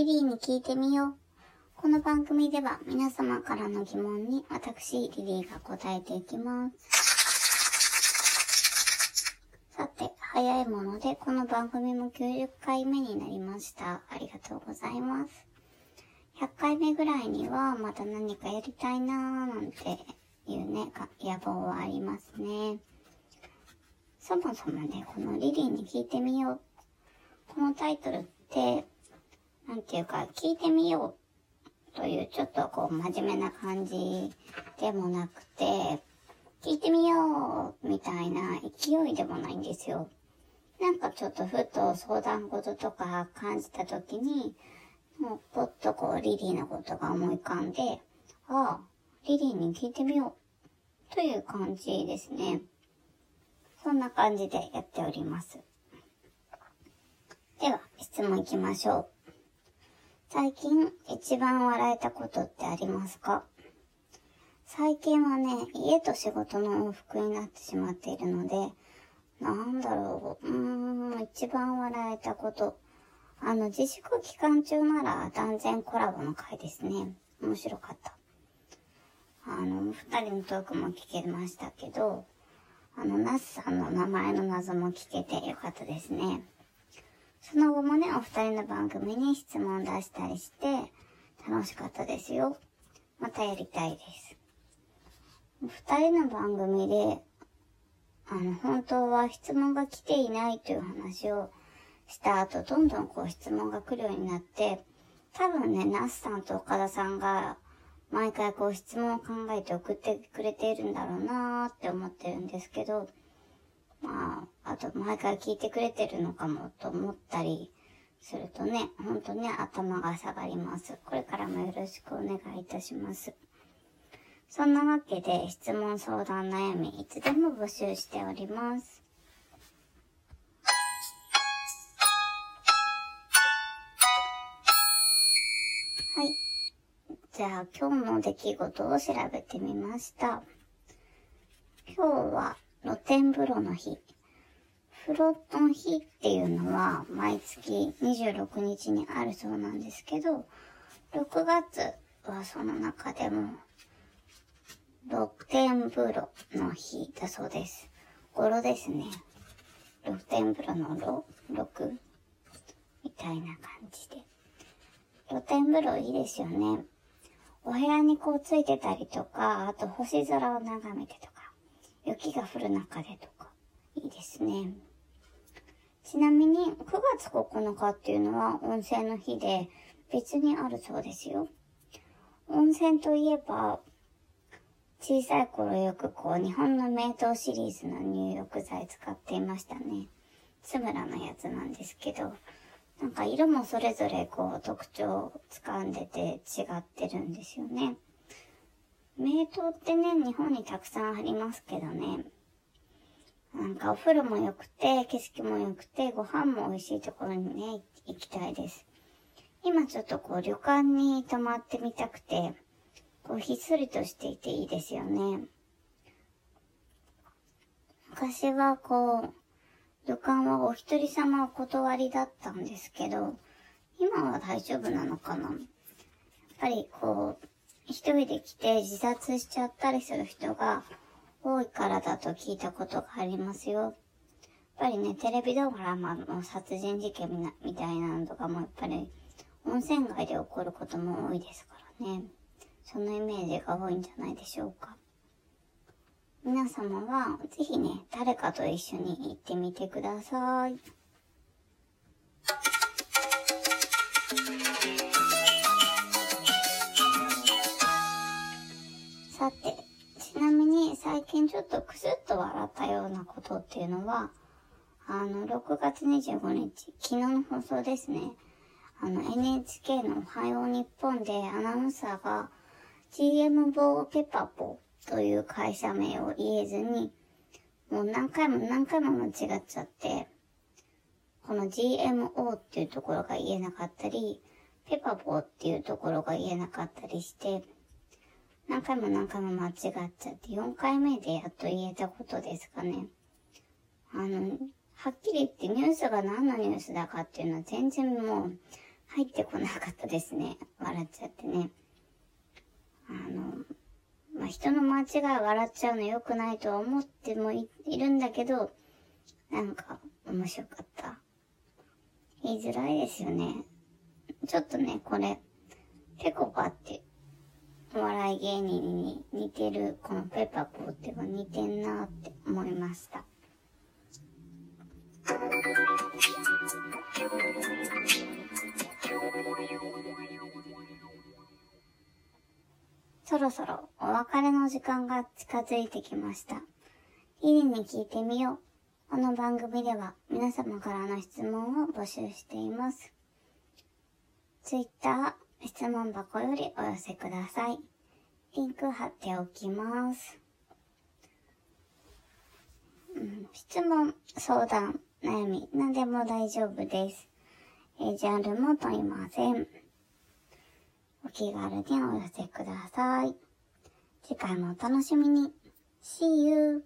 リリーに聞いてみよう。この番組では皆様からの疑問に私、リリーが答えていきます。さて、早いものでこの番組も90回目になりました。ありがとうございます。100回目ぐらいにはまた何かやりたいなーなんていうね、野望はありますね。そもそもね、このリリーに聞いてみよう。このタイトルって、なんていうか、聞いてみようというちょっとこう真面目な感じでもなくて、聞いてみようみたいな勢いでもないんですよ。なんかちょっとふと相談事とか感じた時に、もうぽっとこうリリーのことが思い浮かんで、ああ、リリーに聞いてみようという感じですね。そんな感じでやっております。では、質問いきましょう。最近一番笑えたことってありますか？最近はね、家と仕事の往復になってしまっているので、なんだろう、うーん、一番笑えたこと。あの、自粛期間中なら断然コラボの回ですね。面白かった。あの、二人のトークも聞けましたけど、あの、ナスさんの名前の謎も聞けてよかったですね。その後もね、お二人の番組に質問出したりして、楽しかったですよ。またやりたいです。お二人の番組で、あの、本当は質問が来ていないという話をした後、どんどんこう質問が来るようになって、多分ね、ナスさんと岡田さんが、毎回こう質問を考えて送ってくれているんだろうなーって思ってるんですけど、まあ、あと毎回聞いてくれてるのかもと思ったりするとね、ほんとね、頭が下がります。これからもよろしくお願いいたします。そんなわけで、質問、相談、悩み、いつでも募集しております。はい。じゃあ、今日の出来事を調べてみました。今日は露天風呂の日。風呂の日っていうのは毎月26日にあるそうなんですけど、6月はその中でも露天風呂の日だそうです。語呂ですね。露天風呂の露、6みたいな感じで。露天風呂いいですよね。お部屋にこうついてたりとか、あと星空を眺めてとか、雪が降る中でとか、いいですね。ちなみに9月9日っていうのは温泉の日で別にあるそうですよ。温泉といえば、小さい頃よくこう日本の名湯シリーズの入浴剤使っていましたね。つむらのやつなんですけど、なんか色もそれぞれこう特徴を掴んでて違ってるんですよね。名湯ってね、日本にたくさんありますけどね。なんかお風呂も良くて、景色も良くて、ご飯も美味しいところにね、行きたいです。今ちょっとこう旅館に泊まってみたくて、こうひっそりとしていていいですよね。昔はこう、旅館はお一人様お断りだったんですけど、今は大丈夫なのかなやっぱりこう、一人で来て自殺しちゃったりする人が多いからだと聞いたことがありますよ。やっぱりね、テレビドラマの殺人事件みたいなのとかもやっぱり温泉街で起こることも多いですからね。そのイメージが多いんじゃないでしょうか。皆様はぜひね、誰かと一緒に行ってみてください。ちょっとクスッと笑ったようなことっていうのは、あの、6月25日、昨日の放送ですね。あの、NHK のおはよう日本でアナウンサーが GM ボーペパポという会社名を言えずに、もう何回も何回も間違っちゃって、この GMO っていうところが言えなかったり、ペパボっていうところが言えなかったりして、何回も何回も間違っちゃって、4回目でやっと言えたことですかね。あの、はっきり言ってニュースが何のニュースだかっていうのは全然もう、入ってこなかったですね。笑っちゃってね。あの、まあ、人の間違い笑っちゃうの良くないとは思ってもいるんだけど、なんか面白かった。言いづらいですよね。ちょっとね、これ、ペコパってお笑い芸人に似てる、このペッパポーってが似てんなって思いました。そろそろお別れの時間が近づいてきました。いいに聞いてみよう。この番組では皆様からの質問を募集しています。ツイッター、質問箱よりお寄せください。リンク貼っておきます。うん、質問、相談、悩み、何でも大丈夫です。えジャンルも問いません。お気軽にお寄せください。次回もお楽しみに。See you!